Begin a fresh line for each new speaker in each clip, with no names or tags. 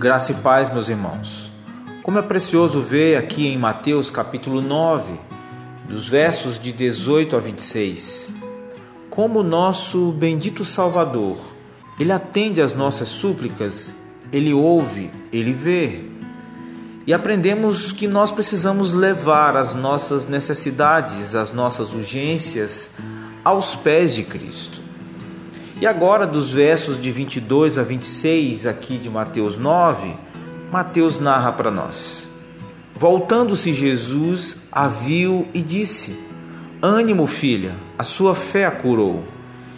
Graça e paz, meus irmãos. Como é precioso ver aqui em Mateus capítulo 9, dos versos de 18 a 26, como nosso bendito Salvador, ele atende às nossas súplicas, ele ouve, ele vê. E aprendemos que nós precisamos levar as nossas necessidades, as nossas urgências aos pés de Cristo. E agora, dos versos de 22 a 26 aqui de Mateus 9, Mateus narra para nós. Voltando-se Jesus, a viu e disse: Ânimo, filha, a sua fé a curou.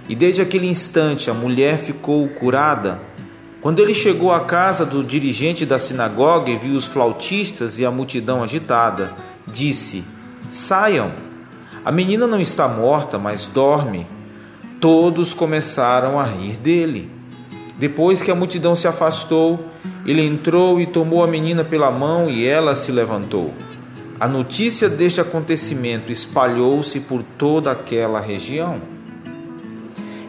E desde aquele instante a mulher ficou curada. Quando ele chegou à casa do dirigente da sinagoga e viu os flautistas e a multidão agitada, disse: Saiam, a menina não está morta, mas dorme. Todos começaram a rir dele. Depois que a multidão se afastou, ele entrou e tomou a menina pela mão e ela se levantou. A notícia deste acontecimento espalhou-se por toda aquela região.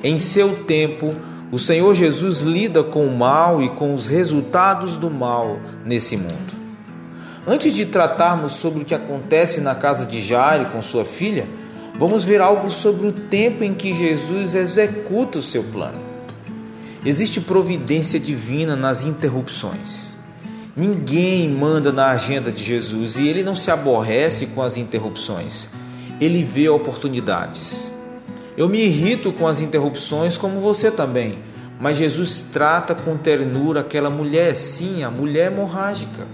Em seu tempo, o Senhor Jesus lida com o mal e com os resultados do mal nesse mundo. Antes de tratarmos sobre o que acontece na casa de Jairo com sua filha, vamos ver algo sobre o tempo em que Jesus executa o seu plano. Existe providência divina nas interrupções. Ninguém manda na agenda de Jesus e ele não se aborrece com as interrupções. Ele vê oportunidades. Eu me irrito com as interrupções, como você também, mas Jesus trata com ternura aquela mulher, sim, a mulher hemorrágica.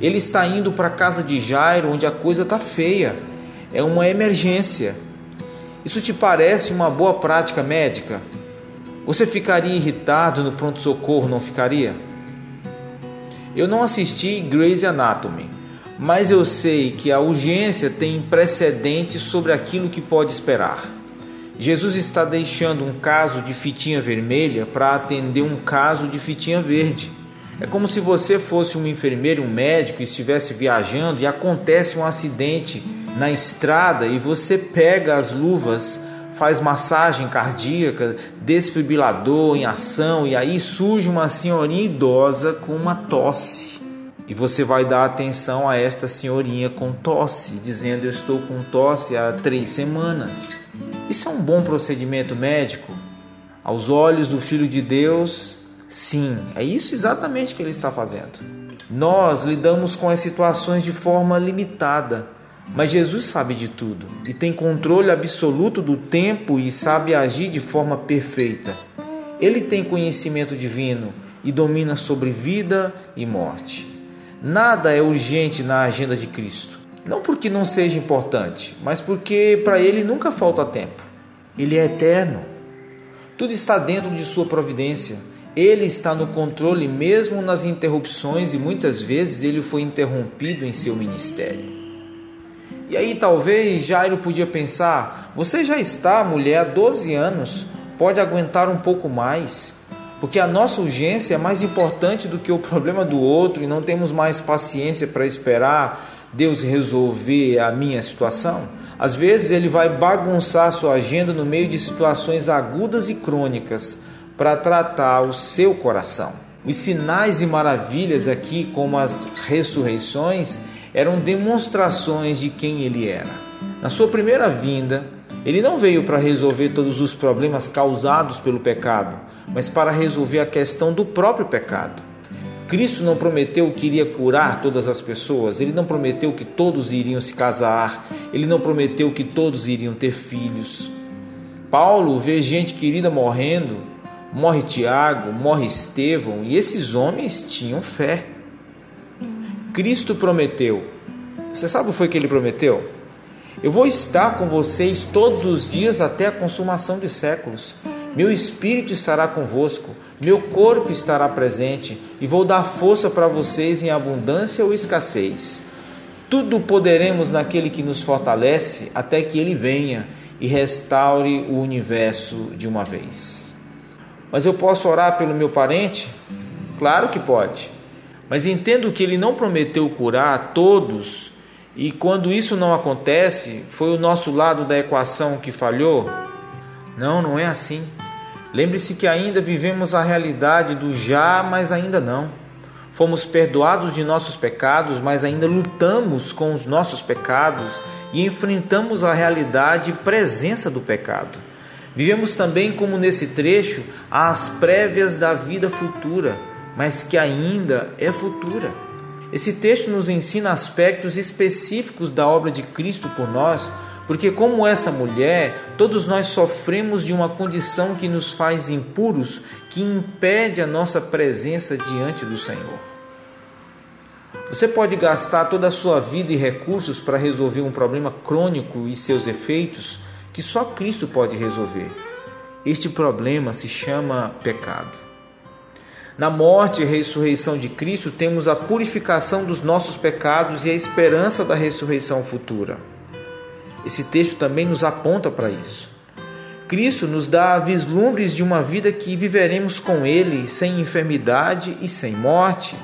Ele está indo para a casa de Jairo, onde a coisa está feia é uma emergência. Isso te parece uma boa prática médica? Você ficaria irritado no pronto-socorro, não ficaria? Eu não assisti Grey's Anatomy, mas eu sei que a urgência tem precedente sobre aquilo que pode esperar. Jesus está deixando um caso de fitinha vermelha para atender um caso de fitinha verde. É como se você fosse um enfermeiro, um médico, e estivesse viajando e acontece um acidente na estrada e você pega as luvas, faz massagem cardíaca, desfibrilador em ação e aí surge uma senhorinha idosa com uma tosse. E você vai dar atenção a esta senhorinha com tosse, dizendo: Eu estou com tosse há três semanas. Isso é um bom procedimento médico? Aos olhos do Filho de Deus, sim, é isso exatamente que ele está fazendo. Nós lidamos com as situações de forma limitada mas Jesus sabe de tudo e tem controle absoluto do tempo e sabe agir de forma perfeita. Ele tem conhecimento divino e domina sobre vida e morte. Nada é urgente na agenda de Cristo. Não porque não seja importante, mas porque para ele nunca falta tempo. Ele é eterno. Tudo está dentro de sua providência. Ele está no controle mesmo nas interrupções e muitas vezes ele foi interrompido em seu ministério. E aí talvez Jairo podia pensar: você já está, mulher, há 12 anos, pode aguentar um pouco mais, porque a nossa urgência é mais importante do que o problema do outro e não temos mais paciência para esperar Deus resolver a minha situação. Às vezes ele vai bagunçar sua agenda no meio de situações agudas e crônicas para tratar o seu coração. Os sinais e maravilhas aqui, como as ressurreições, eram demonstrações de quem ele era. Na sua primeira vinda, ele não veio para resolver todos os problemas causados pelo pecado, mas para resolver a questão do próprio pecado. Cristo não prometeu que iria curar todas as pessoas, ele não prometeu que todos iriam se casar, ele não prometeu que todos iriam ter filhos. Paulo vê gente querida morrendo, morre Tiago, morre Estevão, e esses homens tinham fé. Cristo prometeu. Você sabe o que foi que ele prometeu? Eu vou estar com vocês todos os dias até a consumação de séculos. Meu espírito estará convosco, meu corpo estará presente e vou dar força para vocês em abundância ou escassez. Tudo poderemos naquele que nos fortalece até que ele venha e restaure o universo de uma vez. Mas eu posso orar pelo meu parente? Claro que pode. Mas entendo que ele não prometeu curar a todos, e quando isso não acontece, foi o nosso lado da equação que falhou? Não, não é assim. Lembre-se que ainda vivemos a realidade do já, mas ainda não. Fomos perdoados de nossos pecados, mas ainda lutamos com os nossos pecados e enfrentamos a realidade e presença do pecado. Vivemos também, como nesse trecho, as prévias da vida futura, mas que ainda é futura. Esse texto nos ensina aspectos específicos da obra de Cristo por nós, porque, como essa mulher, todos nós sofremos de uma condição que nos faz impuros, que impede a nossa presença diante do Senhor. Você pode gastar toda a sua vida e recursos para resolver um problema crônico e seus efeitos que só Cristo pode resolver. Este problema se chama pecado. Na morte e ressurreição de Cristo, temos a purificação dos nossos pecados e a esperança da ressurreição futura. Esse texto também nos aponta para isso. Cristo nos dá vislumbres de uma vida que viveremos com Ele sem enfermidade e sem morte.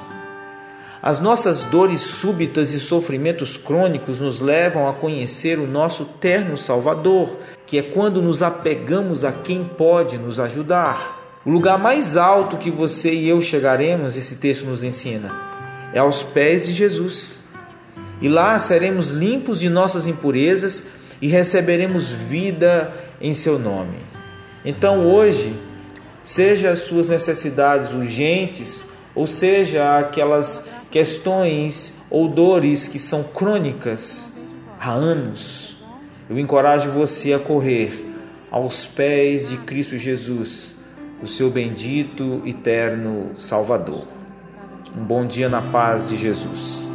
As nossas dores súbitas e sofrimentos crônicos nos levam a conhecer o nosso terno Salvador, que é quando nos apegamos a quem pode nos ajudar. O lugar mais alto que você e eu chegaremos, esse texto nos ensina, é aos pés de Jesus e lá seremos limpos de nossas impurezas e receberemos vida em seu nome. Então hoje, seja as suas necessidades urgentes, ou seja aquelas questões ou dores que são crônicas há anos, eu encorajo você a correr aos pés de Cristo Jesus, o seu bendito eterno Salvador. Um bom dia na paz de Jesus.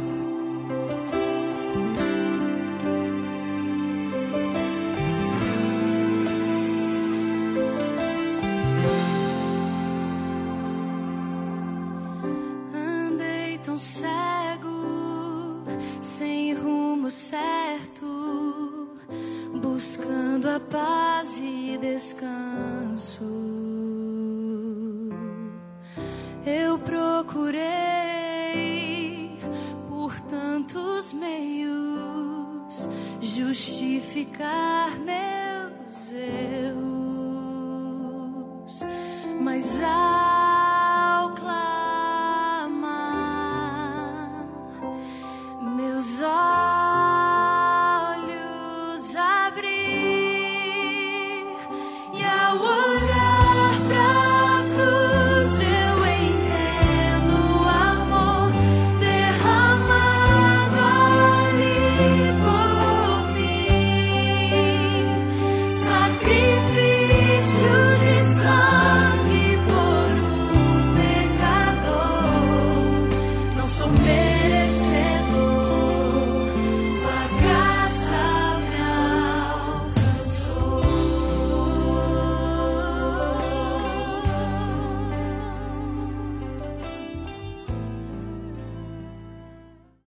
certo, buscando a paz e descanso. Procurei por tantos meios justificar meus erros, mas a